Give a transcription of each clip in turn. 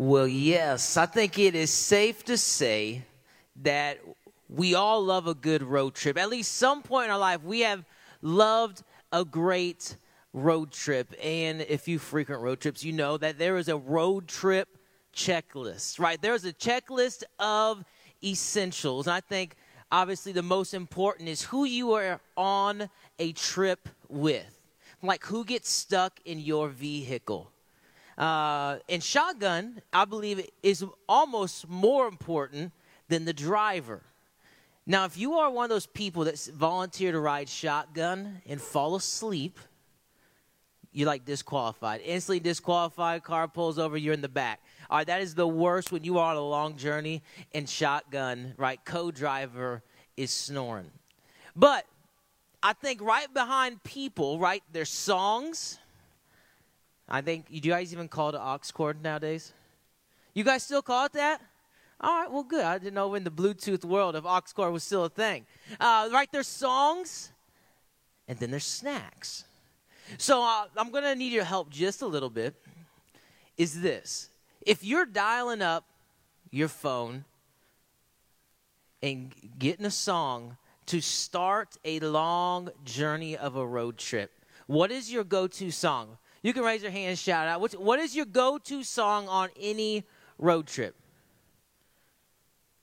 Well, yes, I think it is safe to say that we all love a good road trip. At least some point in our life, we have loved a great road trip. And if you frequent road trips, you know that there is a road trip checklist, right? There's a checklist of essentials. And I think obviously the most important is who you are on a trip with. Like who gets stuck in your vehicle. Uh, and shotgun, I believe, is almost more important than the driver. Now, if you are one of those people that volunteer to ride shotgun and fall asleep, you're like disqualified. Instantly disqualified, car pulls over, you're in the back. All right, that is the worst when you are on a long journey and shotgun, right? Co driver is snoring. But I think right behind people, right, there's songs. I think, do you guys even call it aux cord nowadays? You guys still call it that? All right, well, good. I didn't know in the Bluetooth world if aux cord was still a thing. Uh, right, there's songs, and then there's snacks. So uh, I'm going to need your help just a little bit. Is this if you're dialing up your phone and getting a song to start a long journey of a road trip, what is your go to song? You can raise your hand and shout out. What's, what is your go to song on any road trip?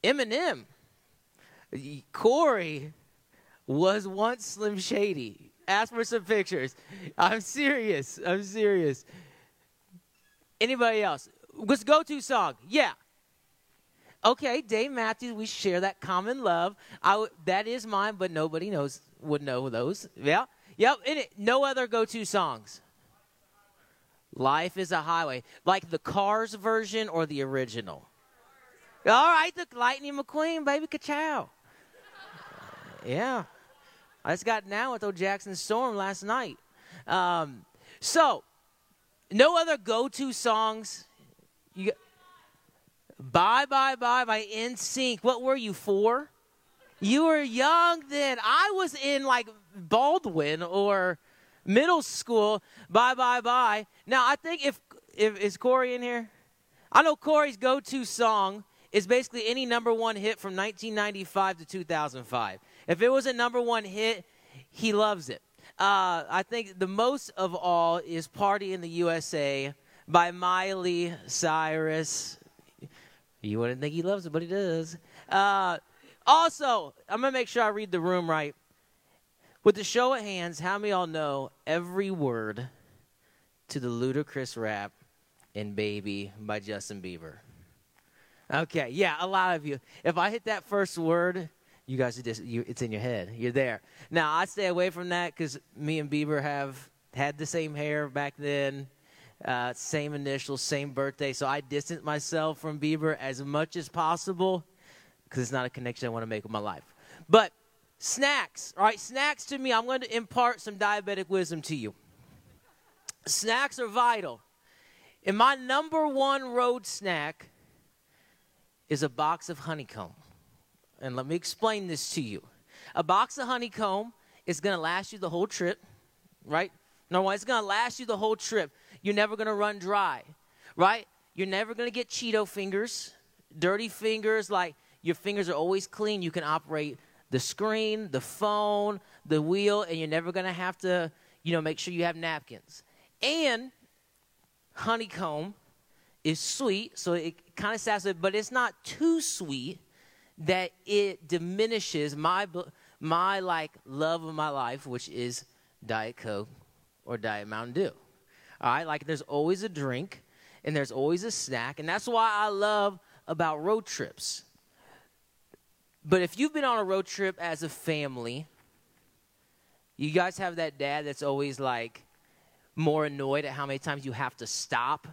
Eminem. Corey was once Slim Shady. Ask for some pictures. I'm serious. I'm serious. Anybody else? What's go to song? Yeah. Okay, Dave Matthews, we share that common love. I w- that is mine, but nobody knows would know those. Yeah. Yep. It, no other go to songs. Life is a highway. Like the Cars version or the original? All right, the Lightning McQueen, baby, ka yeah. I just got now with old Jackson Storm last night. Um, so, no other go to songs. You got, Bye, bye, bye by NSYNC. What were you, for? You were young then. I was in like Baldwin or middle school. Bye, bye, bye. Now, I think if, if is Corey in here? I know Corey's go to song is basically any number one hit from 1995 to 2005. If it was a number one hit, he loves it. Uh, I think the most of all is Party in the USA by Miley Cyrus. You wouldn't think he loves it, but he does. Uh, also, I'm going to make sure I read the room right. With the show of hands, how many all know every word to the Ludacris rap in Baby by Justin Bieber? Okay, yeah, a lot of you. If I hit that first word, you guys are just, you, it's in your head. You're there. Now, I stay away from that because me and Bieber have had the same hair back then, uh, same initials, same birthday. So I distance myself from Bieber as much as possible because it's not a connection I want to make with my life. But snacks, all right, snacks to me, I'm going to impart some diabetic wisdom to you. Snacks are vital. And my number one road snack is a box of honeycomb. And let me explain this to you. A box of honeycomb is going to last you the whole trip, right? No, it's going to last you the whole trip. You're never going to run dry, right? You're never going to get Cheeto fingers, dirty fingers, like your fingers are always clean. You can operate the screen, the phone, the wheel, and you're never going to have to, you know, make sure you have napkins. And honeycomb is sweet, so it kind of satisfies, but it's not too sweet that it diminishes my my like love of my life, which is Diet Coke or Diet Mountain Dew. All right, like there's always a drink and there's always a snack, and that's why I love about road trips. But if you've been on a road trip as a family, you guys have that dad that's always like more annoyed at how many times you have to stop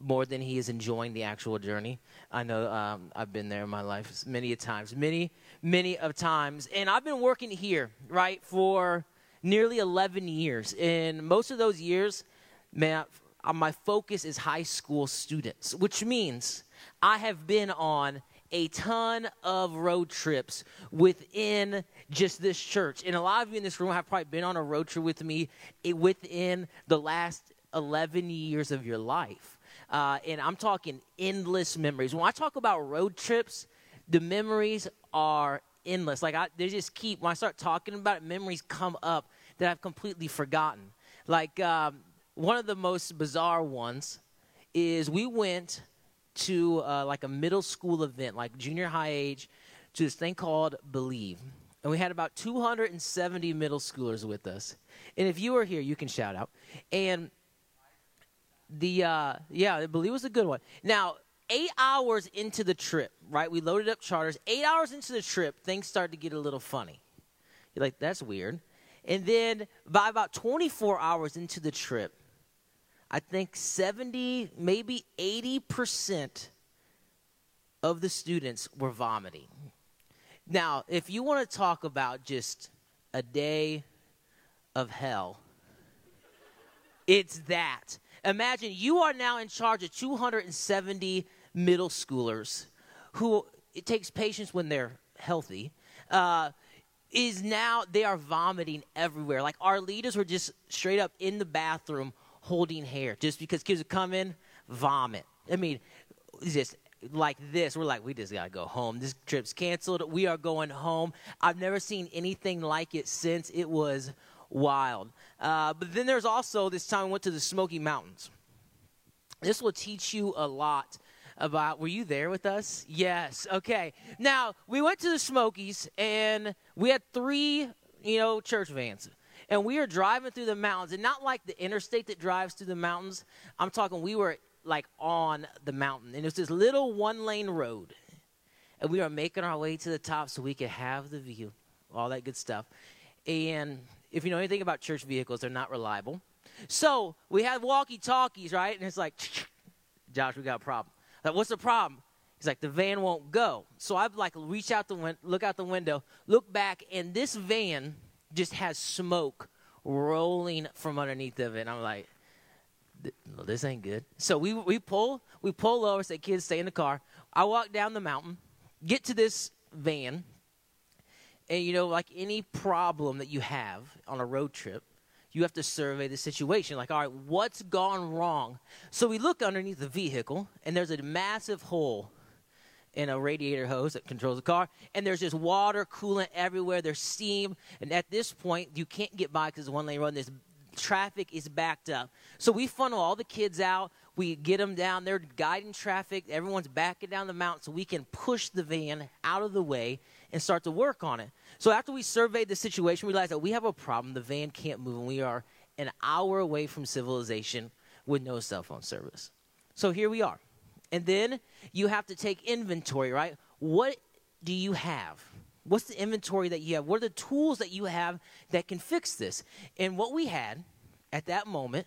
more than he is enjoying the actual journey. I know um, I've been there in my life many a times, many, many of times. And I've been working here, right, for nearly 11 years. And most of those years, man, uh, my focus is high school students, which means I have been on a ton of road trips within just this church. And a lot of you in this room have probably been on a road trip with me eh, within the last 11 years of your life. Uh, and I'm talking endless memories. When I talk about road trips, the memories are endless. Like I, they just keep. When I start talking about it, memories come up that I've completely forgotten. Like um, one of the most bizarre ones is we went to uh, like a middle school event, like junior high age, to this thing called Believe. And we had about 270 middle schoolers with us. And if you were here, you can shout out. And the, uh, yeah, believe was a good one. Now, eight hours into the trip, right? We loaded up charters. Eight hours into the trip, things started to get a little funny. You're like, that's weird. And then by about 24 hours into the trip, I think 70, maybe 80% of the students were vomiting. Now, if you want to talk about just a day of hell, it's that. Imagine you are now in charge of 270 middle schoolers who it takes patience when they're healthy. Uh, is now they are vomiting everywhere. Like our leaders were just straight up in the bathroom holding hair just because kids would come in, vomit. I mean, just like this. We're like, we just gotta go home. This trip's canceled. We are going home. I've never seen anything like it since. It was wild. Uh, but then there's also this time we went to the Smoky Mountains. This will teach you a lot about were you there with us yes okay now we went to the smokies and we had three you know church vans and we are driving through the mountains and not like the interstate that drives through the mountains. I'm talking we were like on the mountain and it was this little one lane road and we were making our way to the top so we could have the view all that good stuff. And if you know anything about church vehicles they're not reliable. So we had walkie talkies right? And it's like josh we got a problem. Like, what's the problem? He's like, the van won't go. So I like reach out the win- look out the window, look back, and this van just has smoke rolling from underneath of it. And I'm like, this ain't good. So we we pull we pull over, say, kids, stay in the car. I walk down the mountain, get to this van, and you know, like any problem that you have on a road trip, you have to survey the situation. Like, all right, what's gone wrong? So we look underneath the vehicle, and there's a massive hole in a radiator hose that controls the car, and there's just water, coolant everywhere. There's steam, and at this point, you can't get by because it's one lane road. And this traffic is backed up. So we funnel all the kids out. We get them down. They're guiding traffic. Everyone's backing down the mountain so we can push the van out of the way and start to work on it. So after we surveyed the situation, we realized that we have a problem. The van can't move, and we are an hour away from civilization with no cell phone service. So here we are. And then you have to take inventory, right? What do you have? What's the inventory that you have? What are the tools that you have that can fix this? And what we had at that moment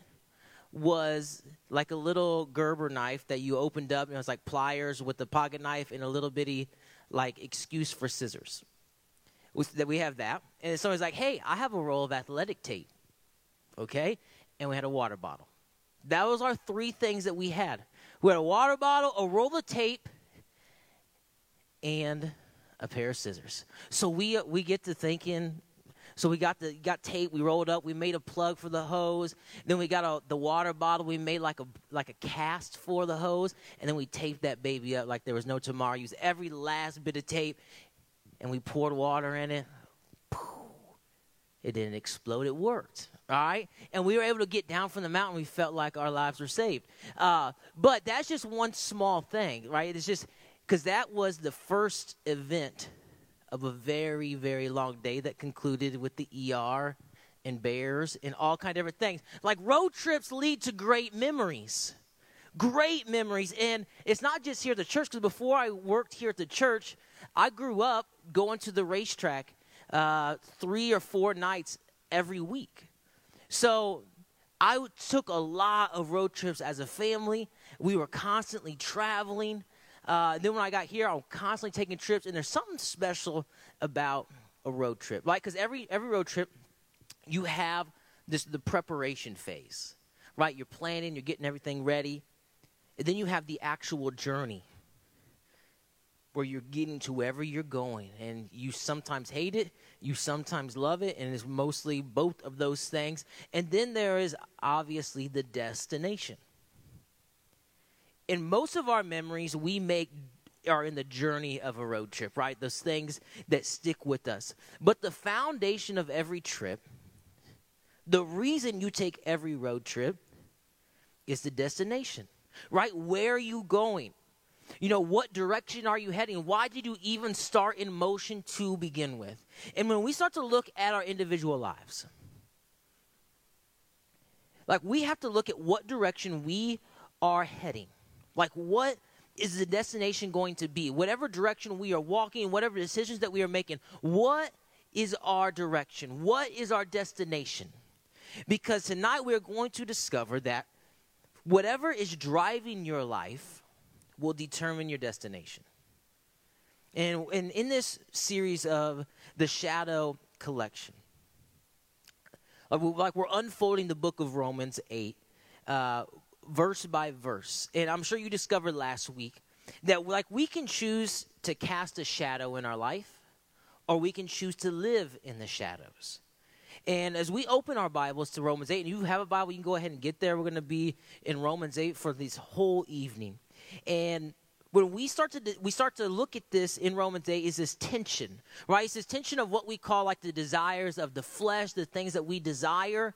was like a little Gerber knife that you opened up, and it was like pliers with a pocket knife and a little bitty like excuse for scissors. That we have that, and somebody's like, "Hey, I have a roll of athletic tape." Okay, and we had a water bottle. That was our three things that we had. We had a water bottle, a roll of tape, and a pair of scissors. So we uh, we get to thinking so we got the got tape. We rolled up. We made a plug for the hose. Then we got a, the water bottle. We made like a like a cast for the hose, and then we taped that baby up like there was no tomorrow. Used every last bit of tape, and we poured water in it. It didn't explode. It worked. All right, and we were able to get down from the mountain. We felt like our lives were saved. Uh, but that's just one small thing, right? It's just because that was the first event of a very, very long day that concluded with the ER and bears and all kind of different things. Like road trips lead to great memories. Great memories. And it's not just here at the church, because before I worked here at the church, I grew up going to the racetrack uh, three or four nights every week. So I took a lot of road trips as a family. We were constantly traveling. Uh, then when I got here, I'm constantly taking trips, and there's something special about a road trip. right? because every every road trip, you have this the preparation phase, right? You're planning, you're getting everything ready, and then you have the actual journey, where you're getting to wherever you're going. And you sometimes hate it, you sometimes love it, and it's mostly both of those things. And then there is obviously the destination. In most of our memories, we make are in the journey of a road trip, right? Those things that stick with us. But the foundation of every trip, the reason you take every road trip is the destination, right? Where are you going? You know, what direction are you heading? Why did you even start in motion to begin with? And when we start to look at our individual lives, like we have to look at what direction we are heading. Like, what is the destination going to be? Whatever direction we are walking, whatever decisions that we are making, what is our direction? What is our destination? Because tonight we are going to discover that whatever is driving your life will determine your destination. And, and in this series of the Shadow Collection, like we're unfolding the book of Romans 8, uh, verse by verse. And I'm sure you discovered last week that like we can choose to cast a shadow in our life or we can choose to live in the shadows. And as we open our Bibles to Romans 8, and you have a Bible, you can go ahead and get there. We're going to be in Romans 8 for this whole evening. And when we start to we start to look at this in Romans 8 is this tension, right? It's this tension of what we call like the desires of the flesh, the things that we desire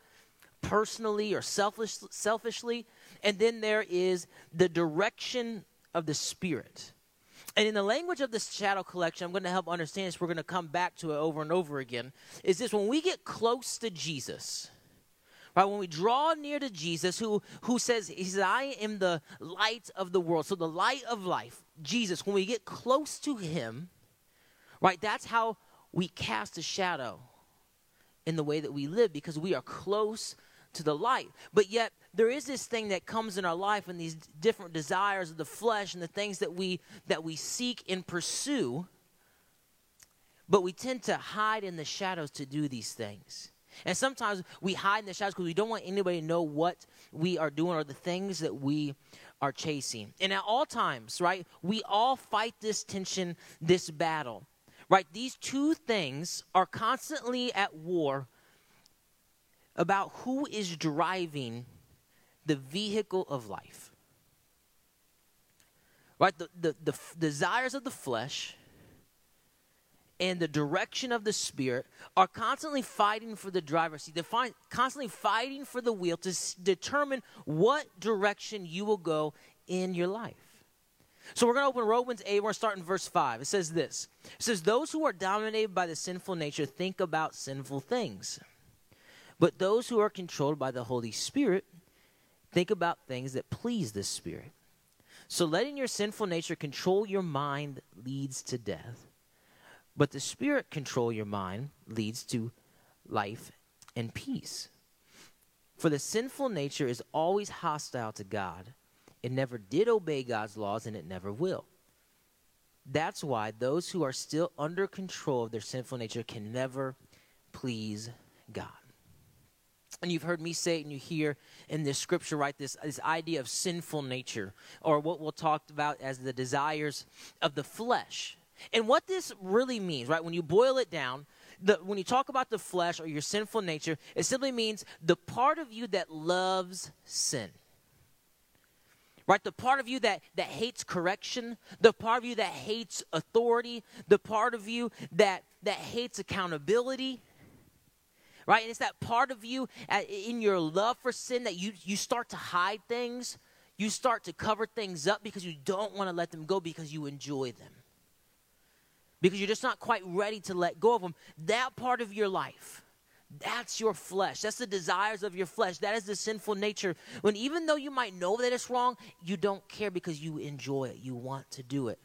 personally or selfish, selfishly, and then there is the direction of the Spirit. And in the language of this shadow collection, I'm going to help understand this. We're going to come back to it over and over again. Is this when we get close to Jesus, right? When we draw near to Jesus, who who says, He says, I am the light of the world. So the light of life, Jesus, when we get close to Him, right, that's how we cast a shadow in the way that we live because we are close to the light. But yet, there is this thing that comes in our life and these different desires of the flesh and the things that we that we seek and pursue. But we tend to hide in the shadows to do these things. And sometimes we hide in the shadows because we don't want anybody to know what we are doing or the things that we are chasing. And at all times, right, we all fight this tension, this battle. Right? These two things are constantly at war about who is driving the vehicle of life. Right? The, the, the f- desires of the flesh and the direction of the spirit are constantly fighting for the driver's seat. They're constantly fighting for the wheel to s- determine what direction you will go in your life. So we're going to open Romans 8. We're going to start in verse 5. It says this It says, Those who are dominated by the sinful nature think about sinful things. But those who are controlled by the Holy Spirit think about things that please the Spirit. So letting your sinful nature control your mind leads to death. But the Spirit control your mind leads to life and peace. For the sinful nature is always hostile to God. It never did obey God's laws and it never will. That's why those who are still under control of their sinful nature can never please God and you've heard me say it and you hear in this scripture right this, this idea of sinful nature or what we'll talk about as the desires of the flesh and what this really means right when you boil it down the, when you talk about the flesh or your sinful nature it simply means the part of you that loves sin right the part of you that that hates correction the part of you that hates authority the part of you that that hates accountability right? And it's that part of you uh, in your love for sin that you, you start to hide things. You start to cover things up because you don't want to let them go because you enjoy them. Because you're just not quite ready to let go of them. That part of your life, that's your flesh. That's the desires of your flesh. That is the sinful nature. When even though you might know that it's wrong, you don't care because you enjoy it. You want to do it.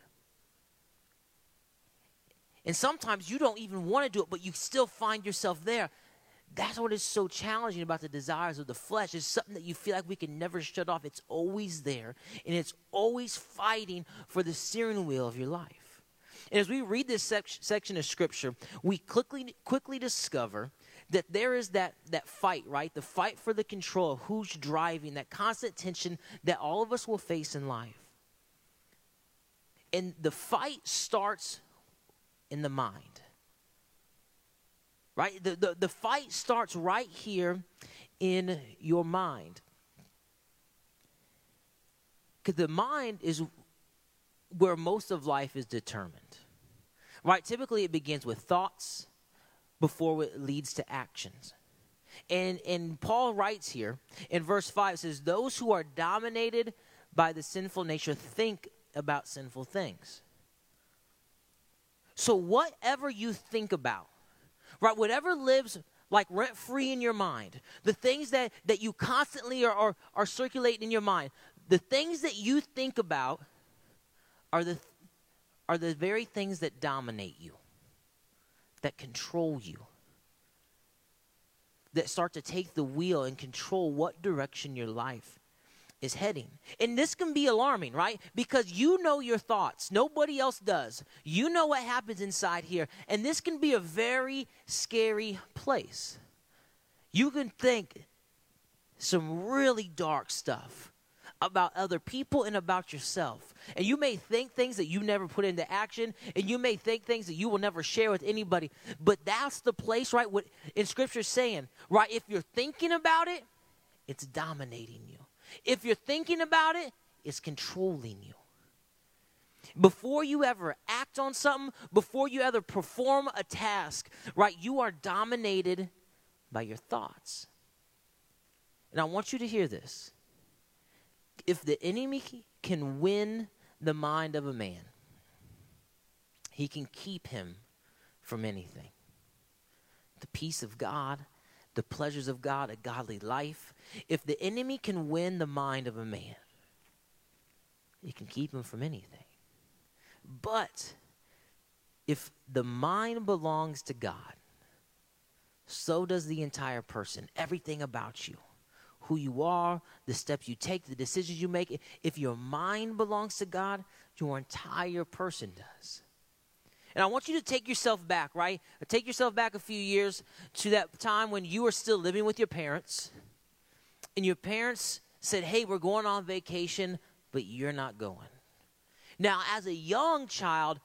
And sometimes you don't even want to do it, but you still find yourself there. That's what is so challenging about the desires of the flesh. It's something that you feel like we can never shut off. It's always there, and it's always fighting for the steering wheel of your life. And as we read this sec- section of scripture, we quickly quickly discover that there is that that fight, right? The fight for the control of who's driving, that constant tension that all of us will face in life. And the fight starts in the mind. Right? The, the, the fight starts right here in your mind. Because the mind is where most of life is determined. Right? Typically, it begins with thoughts before it leads to actions. And, and Paul writes here in verse 5 says, Those who are dominated by the sinful nature think about sinful things. So, whatever you think about, right, whatever lives like rent free in your mind, the things that, that you constantly are, are, are circulating in your mind, the things that you think about are the, are the very things that dominate you, that control you, that start to take the wheel and control what direction your life is heading. And this can be alarming, right? Because you know your thoughts. Nobody else does. You know what happens inside here. And this can be a very scary place. You can think some really dark stuff about other people and about yourself. And you may think things that you never put into action, and you may think things that you will never share with anybody. But that's the place, right? What in Scripture saying, right? If you're thinking about it, it's dominating you. If you're thinking about it, it's controlling you. Before you ever act on something, before you ever perform a task, right, you are dominated by your thoughts. And I want you to hear this if the enemy can win the mind of a man, he can keep him from anything. The peace of God, the pleasures of God, a godly life. If the enemy can win the mind of a man, he can keep him from anything. But if the mind belongs to God, so does the entire person, everything about you who you are, the steps you take, the decisions you make. If your mind belongs to God, your entire person does. And I want you to take yourself back, right? Take yourself back a few years to that time when you were still living with your parents, and your parents said, Hey, we're going on vacation, but you're not going. Now, as a young child,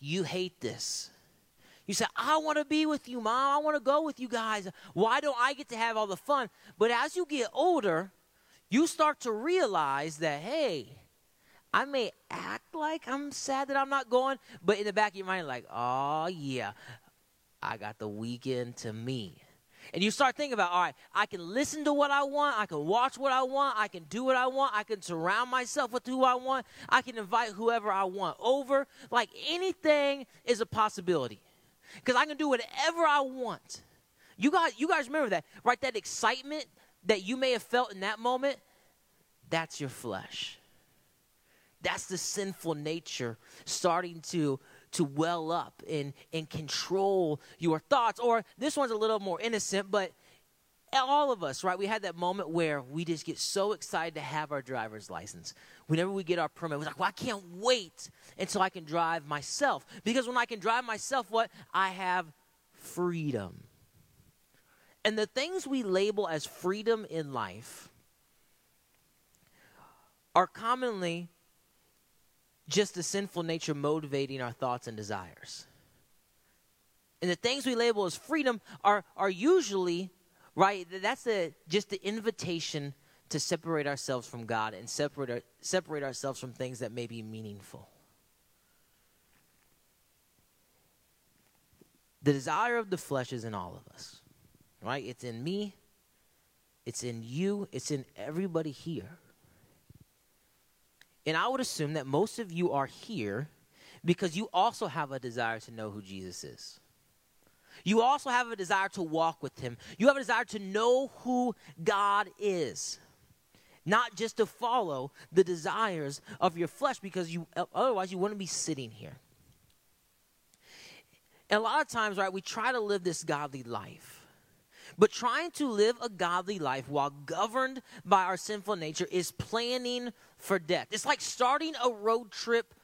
you hate this. You say, I want to be with you, mom. I want to go with you guys. Why don't I get to have all the fun? But as you get older, you start to realize that, hey, I may act like I'm sad that I'm not going, but in the back of your mind, like, oh, yeah, I got the weekend to me. And you start thinking about, all right, I can listen to what I want, I can watch what I want, I can do what I want, I can surround myself with who I want, I can invite whoever I want over. Like anything is a possibility because I can do whatever I want. You guys, you guys remember that, right? That excitement that you may have felt in that moment, that's your flesh. That's the sinful nature starting to to well up and and control your thoughts. Or this one's a little more innocent, but all of us, right? We had that moment where we just get so excited to have our driver's license. Whenever we get our permit, we're like, well, I can't wait until I can drive myself. Because when I can drive myself, what? I have freedom. And the things we label as freedom in life are commonly just the sinful nature motivating our thoughts and desires. And the things we label as freedom are, are usually right? That's the, just the invitation to separate ourselves from God and separate, our, separate ourselves from things that may be meaningful. The desire of the flesh is in all of us, right? It's in me, it's in you, it's in everybody here. And I would assume that most of you are here because you also have a desire to know who Jesus is. You also have a desire to walk with Him. You have a desire to know who God is, not just to follow the desires of your flesh, because you otherwise you wouldn't be sitting here. And a lot of times, right, we try to live this godly life. But trying to live a godly life while governed by our sinful nature is planning for death. It's like starting a road trip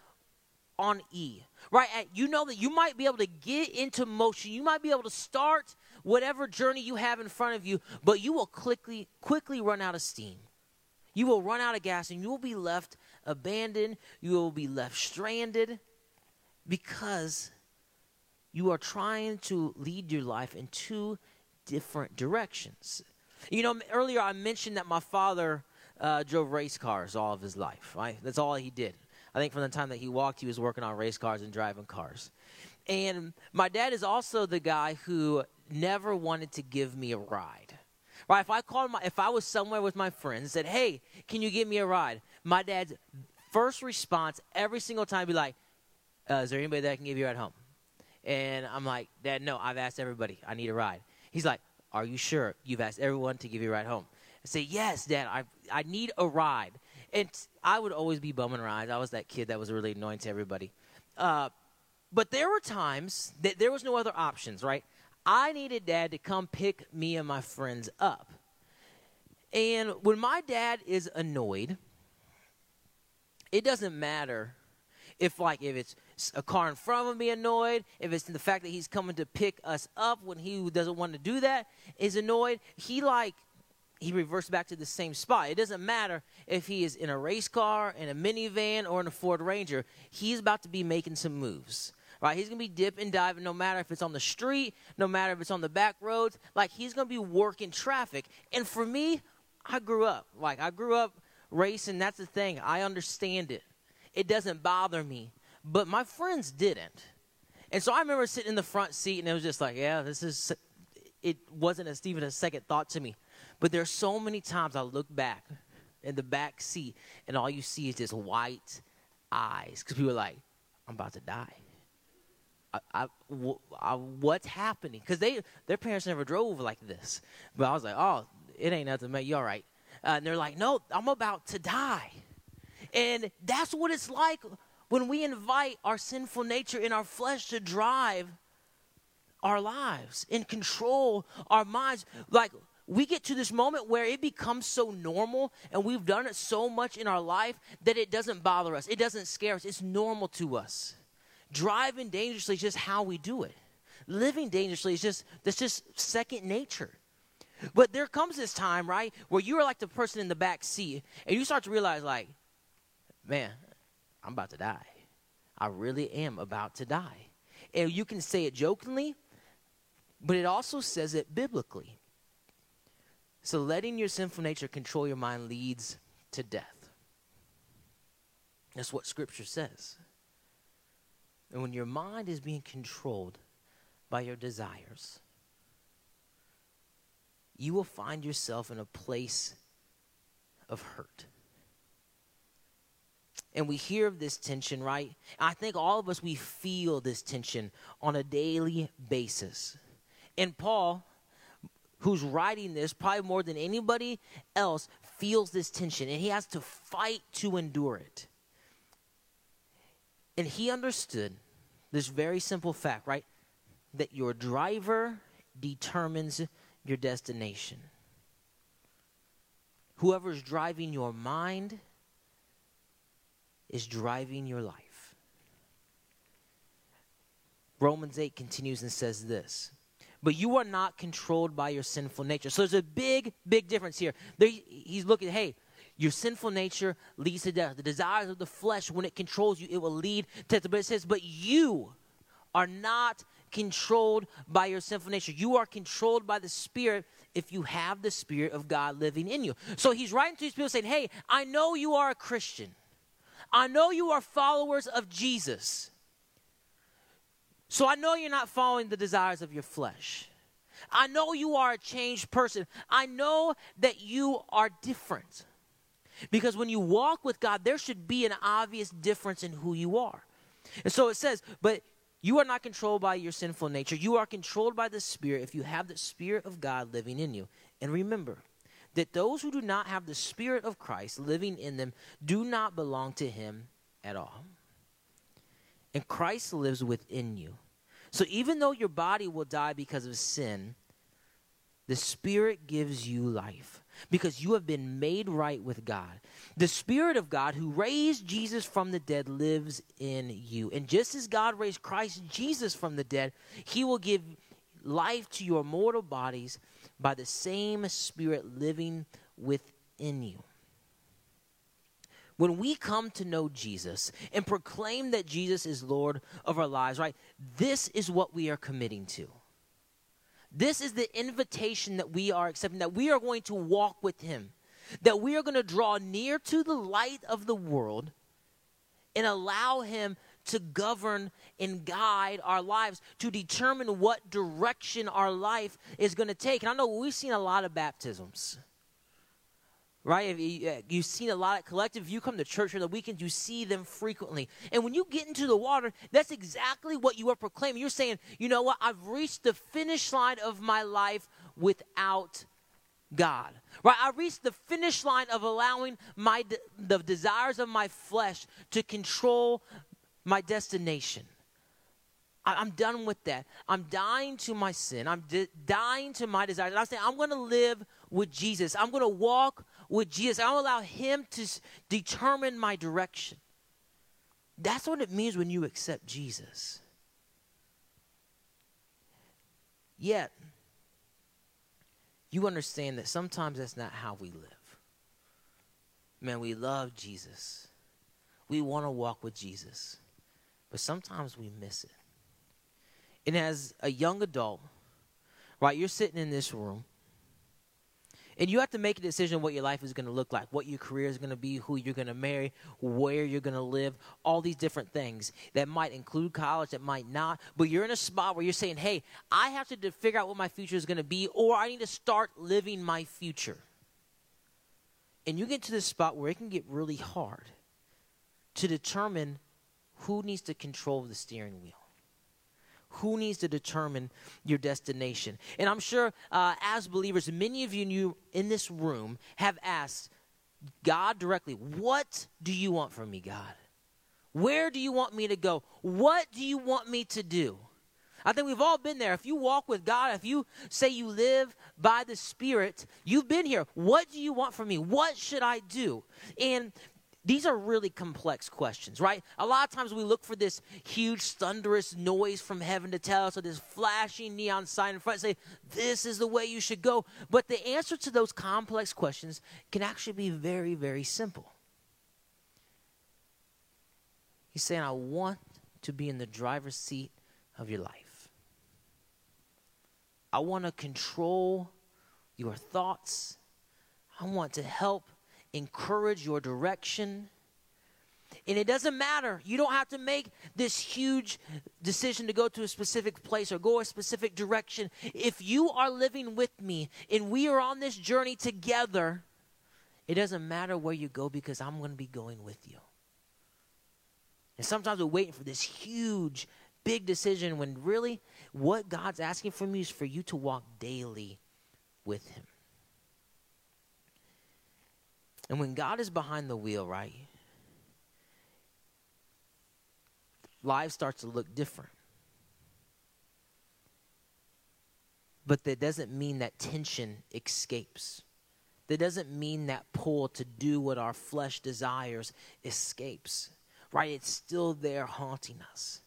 on E right? You know that you might be able to get into motion. You might be able to start whatever journey you have in front of you, but you will quickly quickly run out of steam. You will run out of gas and you will be left abandoned. You will be left stranded because you are trying to lead your life in two different directions. You know, earlier I mentioned that my father uh, drove race cars all of his life, right? That's all he did. I think from the time that he walked, he was working on race cars and driving cars. And my dad is also the guy who never wanted to give me a ride. Right? If I called my, if I was somewhere with my friends and said, "Hey, can you give me a ride?" My dad's first response every single time be like, uh, "Is there anybody that can give you a ride home?" And I'm like, "Dad, no. I've asked everybody. I need a ride." He's like, "Are you sure you've asked everyone to give you a ride home?" I say, "Yes, Dad. I I need a ride." And I would always be bumming rides. I was that kid that was really annoying to everybody. Uh, but there were times that there was no other options, right? I needed dad to come pick me and my friends up. And when my dad is annoyed, it doesn't matter if like if it's a car in front of me annoyed, if it's the fact that he's coming to pick us up when he doesn't want to do that is annoyed, he like he reverts back to the same spot. It doesn't matter if he is in a race car, in a minivan, or in a Ford Ranger. He's about to be making some moves right? He's going to be dipping, diving, no matter if it's on the street, no matter if it's on the back roads. Like, he's going to be working traffic. And for me, I grew up. Like, I grew up racing. That's the thing. I understand it. It doesn't bother me. But my friends didn't. And so I remember sitting in the front seat, and it was just like, yeah, this is, it wasn't as even a second thought to me. But there's so many times I look back in the back seat, and all you see is just white eyes. Because people are like, I'm about to die. I, I, what's happening? Because they their parents never drove like this. But I was like, oh, it ain't nothing, man. You all right? Uh, and they're like, no, I'm about to die. And that's what it's like when we invite our sinful nature in our flesh to drive our lives and control our minds. Like we get to this moment where it becomes so normal and we've done it so much in our life that it doesn't bother us. It doesn't scare us. It's normal to us. Driving dangerously is just how we do it. Living dangerously is just that's just second nature. But there comes this time, right, where you are like the person in the back seat, and you start to realize, like, man, I'm about to die. I really am about to die. And you can say it jokingly, but it also says it biblically. So letting your sinful nature control your mind leads to death. That's what Scripture says. And when your mind is being controlled by your desires, you will find yourself in a place of hurt. And we hear of this tension, right? I think all of us, we feel this tension on a daily basis. And Paul, who's writing this, probably more than anybody else, feels this tension and he has to fight to endure it. And he understood this very simple fact, right? That your driver determines your destination. Whoever's driving your mind is driving your life. Romans 8 continues and says this but you are not controlled by your sinful nature. So there's a big, big difference here. There, he's looking, hey, your sinful nature leads to death. The desires of the flesh, when it controls you, it will lead to death. But it says, but you are not controlled by your sinful nature. You are controlled by the Spirit if you have the Spirit of God living in you. So he's writing to these people saying, hey, I know you are a Christian. I know you are followers of Jesus. So I know you're not following the desires of your flesh. I know you are a changed person. I know that you are different. Because when you walk with God, there should be an obvious difference in who you are. And so it says, but you are not controlled by your sinful nature. You are controlled by the Spirit if you have the Spirit of God living in you. And remember that those who do not have the Spirit of Christ living in them do not belong to Him at all. And Christ lives within you. So even though your body will die because of sin, the Spirit gives you life because you have been made right with God. The Spirit of God who raised Jesus from the dead lives in you. And just as God raised Christ Jesus from the dead, He will give life to your mortal bodies by the same Spirit living within you. When we come to know Jesus and proclaim that Jesus is Lord of our lives, right, this is what we are committing to. This is the invitation that we are accepting, that we are going to walk with Him, that we are going to draw near to the light of the world and allow Him to govern and guide our lives, to determine what direction our life is going to take. And I know we've seen a lot of baptisms right? Uh, you've seen a lot of collective. You come to church on the weekends, you see them frequently. And when you get into the water, that's exactly what you are proclaiming. You're saying, you know what? I've reached the finish line of my life without God. Right? I reached the finish line of allowing my de- the desires of my flesh to control my destination. I, am done with that. I'm dying to my sin. I'm dying to my desires. And I say, I'm going to live with Jesus. I'm going to walk with Jesus. I'll allow Him to determine my direction. That's what it means when you accept Jesus. Yet, you understand that sometimes that's not how we live. Man, we love Jesus. We want to walk with Jesus. But sometimes we miss it. And as a young adult, right, you're sitting in this room and you have to make a decision what your life is going to look like, what your career is going to be, who you're going to marry, where you're going to live, all these different things that might include college, that might not. But you're in a spot where you're saying, hey, I have to figure out what my future is going to be, or I need to start living my future. And you get to this spot where it can get really hard to determine who needs to control the steering wheel who needs to determine your destination. And I'm sure uh, as believers, many of you in this room have asked God directly, What do you want from me, God? Where do you want me to go? What do you want me to do? I think we've all been there. If you walk with God, if you say you live by the Spirit, you've been here. What do you want from me? What should I do? And these are really complex questions, right? A lot of times we look for this huge, thunderous noise from heaven to tell us, or this flashing neon sign in front, say, this is the way you should go. But the answer to those complex questions can actually be very, very simple. He's saying, I want to be in the driver's seat of your life. I want to control your thoughts. I want to help encourage your direction. And it doesn't matter. You don't have to make this huge decision to go to a specific place or go a specific direction. If you are living with me and we are on this journey together, it doesn't matter where you go because I'm going to be going with you. And sometimes we're waiting for this huge, big decision when really what God's asking from you is for you to walk daily with Him. And when God is behind the wheel, right, life starts to look different. But that doesn't mean that tension escapes. That doesn't mean that pull to do what our flesh desires escapes. Right? It's still there haunting us.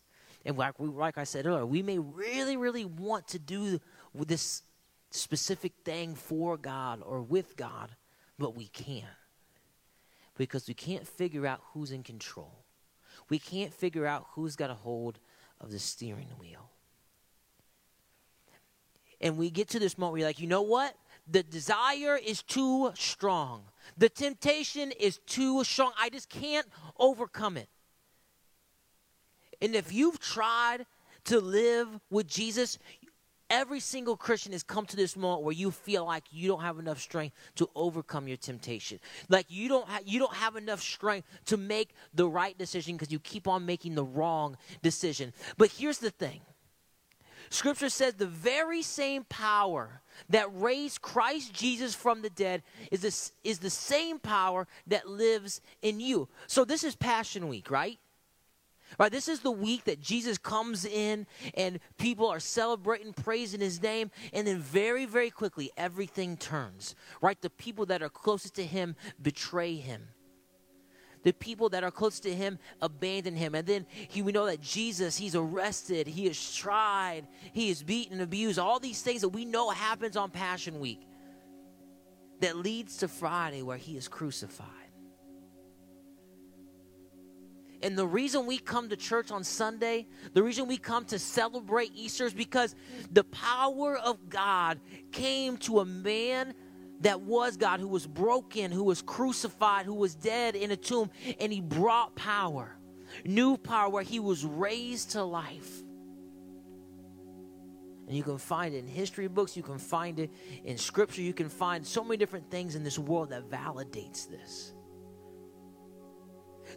And like, we, like I said earlier, we may really, really want to do this specific thing for God or with God, but we can't because we can't figure out who's in control. We can't figure out who's got a hold of the steering wheel. And we get to this moment where you're like, you know what? The desire is too strong. The temptation is too strong. I just can't overcome it. And if you've tried to live with Jesus, Every single Christian has come to this moment where you feel like you don't have enough strength to overcome your temptation. Like you don't ha- you don't have enough strength to make the right decision because you keep on making the wrong decision. But here's the thing. Scripture says the very same power that raised Christ Jesus from the dead is, this, is the same power that lives in you. So this is Passion Week, right? Right, this is the week that Jesus comes in and people are celebrating, praising his name, and then very, very quickly everything turns. Right? The people that are closest to him betray him. The people that are close to him abandon him. And then he, we know that Jesus, he's arrested, he is tried, he is beaten, abused, all these things that we know happens on Passion Week that leads to Friday where he is crucified. And the reason we come to church on Sunday, the reason we come to celebrate Easter is because the power of God came to a man that was God, who was broken, who was crucified, who was dead in a tomb, and he brought power, new power, where he was raised to life. And you can find it in history books, you can find it in scripture, you can find so many different things in this world that validates this.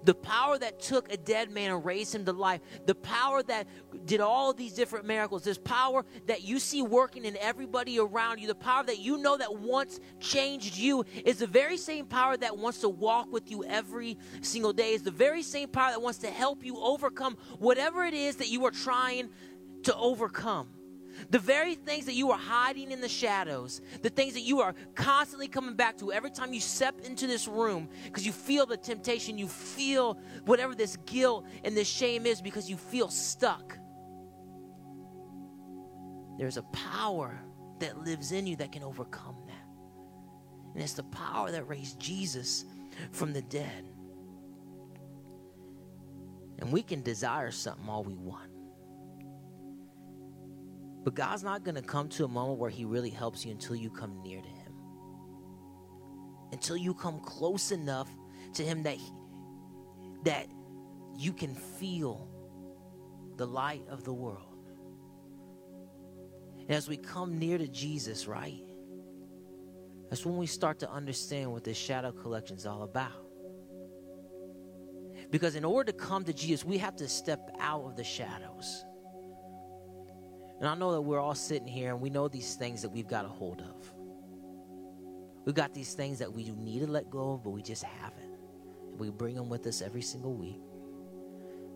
The power that took a dead man and raised him to life, the power that did all these different miracles, this power that you see working in everybody around you, the power that you know that once changed you, is the very same power that wants to walk with you every single day, is the very same power that wants to help you overcome whatever it is that you are trying to overcome. The very things that you are hiding in the shadows, the things that you are constantly coming back to every time you step into this room because you feel the temptation, you feel whatever this guilt and this shame is because you feel stuck. There's a power that lives in you that can overcome that. And it's the power that raised Jesus from the dead. And we can desire something all we want. But God's not going to come to a moment where He really helps you until you come near to Him. Until you come close enough to Him that, he, that you can feel the light of the world. And as we come near to Jesus, right? That's when we start to understand what this shadow collection is all about. Because in order to come to Jesus, we have to step out of the shadows. And I know that we're all sitting here and we know these things that we've got a hold of. We've got these things that we do need to let go of, but we just haven't. And we bring them with us every single week.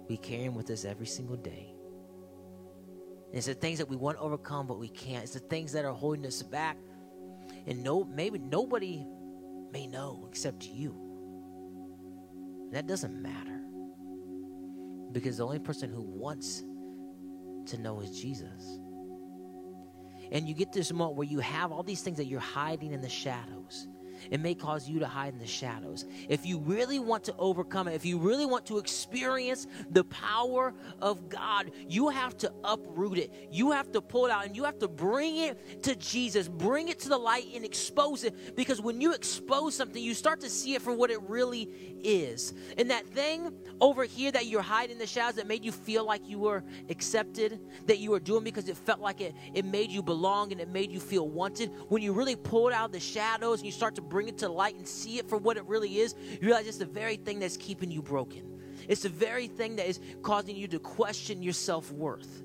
We carry them with us every single day. And it's the things that we want to overcome, but we can't. It's the things that are holding us back. And no, maybe nobody may know except you. that doesn't matter. Because the only person who wants to know is Jesus. And you get this moment where you have all these things that you're hiding in the shadows. It may cause you to hide in the shadows. If you really want to overcome it, if you really want to experience the power of God, you have to uproot it. You have to pull it out and you have to bring it to Jesus. Bring it to the light and expose it. Because when you expose something, you start to see it for what it really is. And that thing over here that you're hiding in the shadows that made you feel like you were accepted, that you were doing because it felt like it, it made you belong and it made you feel wanted, when you really pull it out of the shadows and you start to bring it to light and see it for what it really is, you realize it's the very thing that's keeping you broken. It's the very thing that is causing you to question your self worth.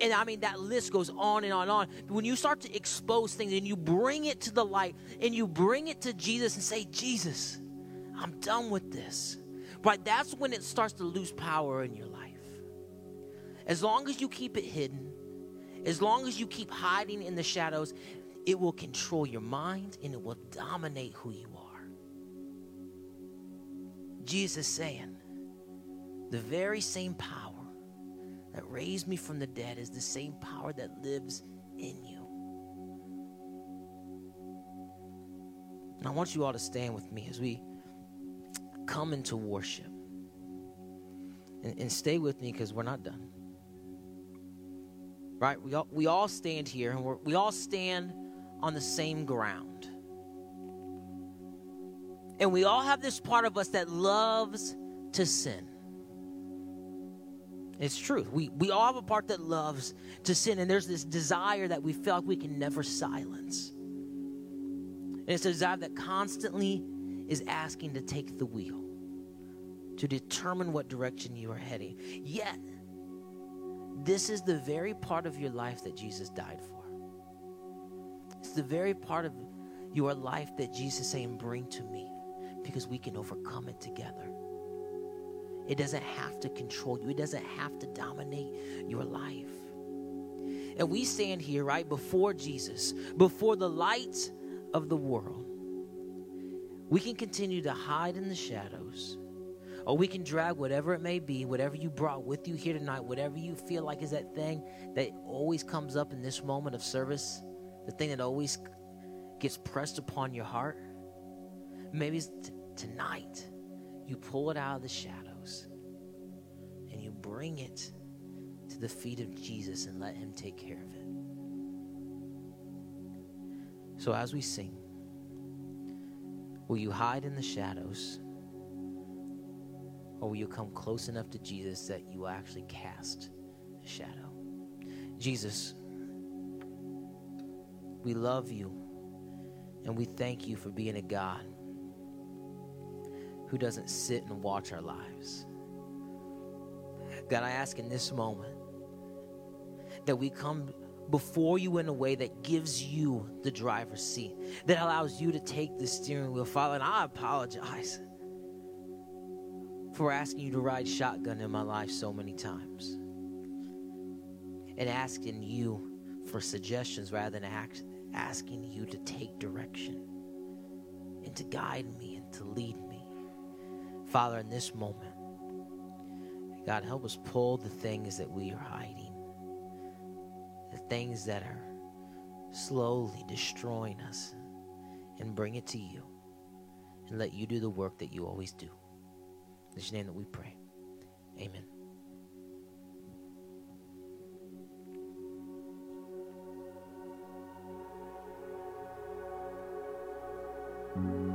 And I mean, that list goes on and on and on. When you start to expose things and you bring it to the light and you bring it to Jesus and say, Jesus, I'm done with this. Right? That's when it starts to lose power in your life. As long as you keep it hidden, as long as you keep hiding in the shadows, it will control your mind and it will dominate who you are. Jesus saying, the very same power that raised me from the dead is the same power that lives in you. And I want you all to stand with me as we come into worship. And, and stay with me because we're not done. Right? We all, we all stand here and we all stand on the same ground. And we all have this part of us that loves to sin. It's true. We, we all have a part that loves to sin, and there's this desire that we feel like we can never silence. And it's a desire that constantly is asking to take the wheel, to determine what direction you are heading. Yet, this is the very part of your life that Jesus died for. It's the very part of your life that Jesus is saying, Bring to me, because we can overcome it together. It doesn't have to control you, it doesn't have to dominate your life. And we stand here, right, before Jesus, before the light of the world. We can continue to hide in the shadows, or we can drag whatever it may be, whatever you brought with you here tonight, whatever you feel like is that thing that always comes up in this moment of service the thing that always gets pressed upon your heart, maybe t- tonight you pull it out of the shadows and you bring it to the feet of Jesus and let Him take care of it. So as we sing, will you hide in the shadows? Or will you come close enough to Jesus that you will actually cast a shadow? Jesus, we love you and we thank you for being a God who doesn't sit and watch our lives. God, I ask in this moment that we come before you in a way that gives you the driver's seat, that allows you to take the steering wheel, Father. And I apologize for asking you to ride shotgun in my life so many times and asking you for suggestions rather than act, asking you to take direction and to guide me and to lead me. Father, in this moment, God, help us pull the things that we are hiding, the things that are slowly destroying us, and bring it to you and let you do the work that you always do. In your name that we pray. Amen. Mm-hmm.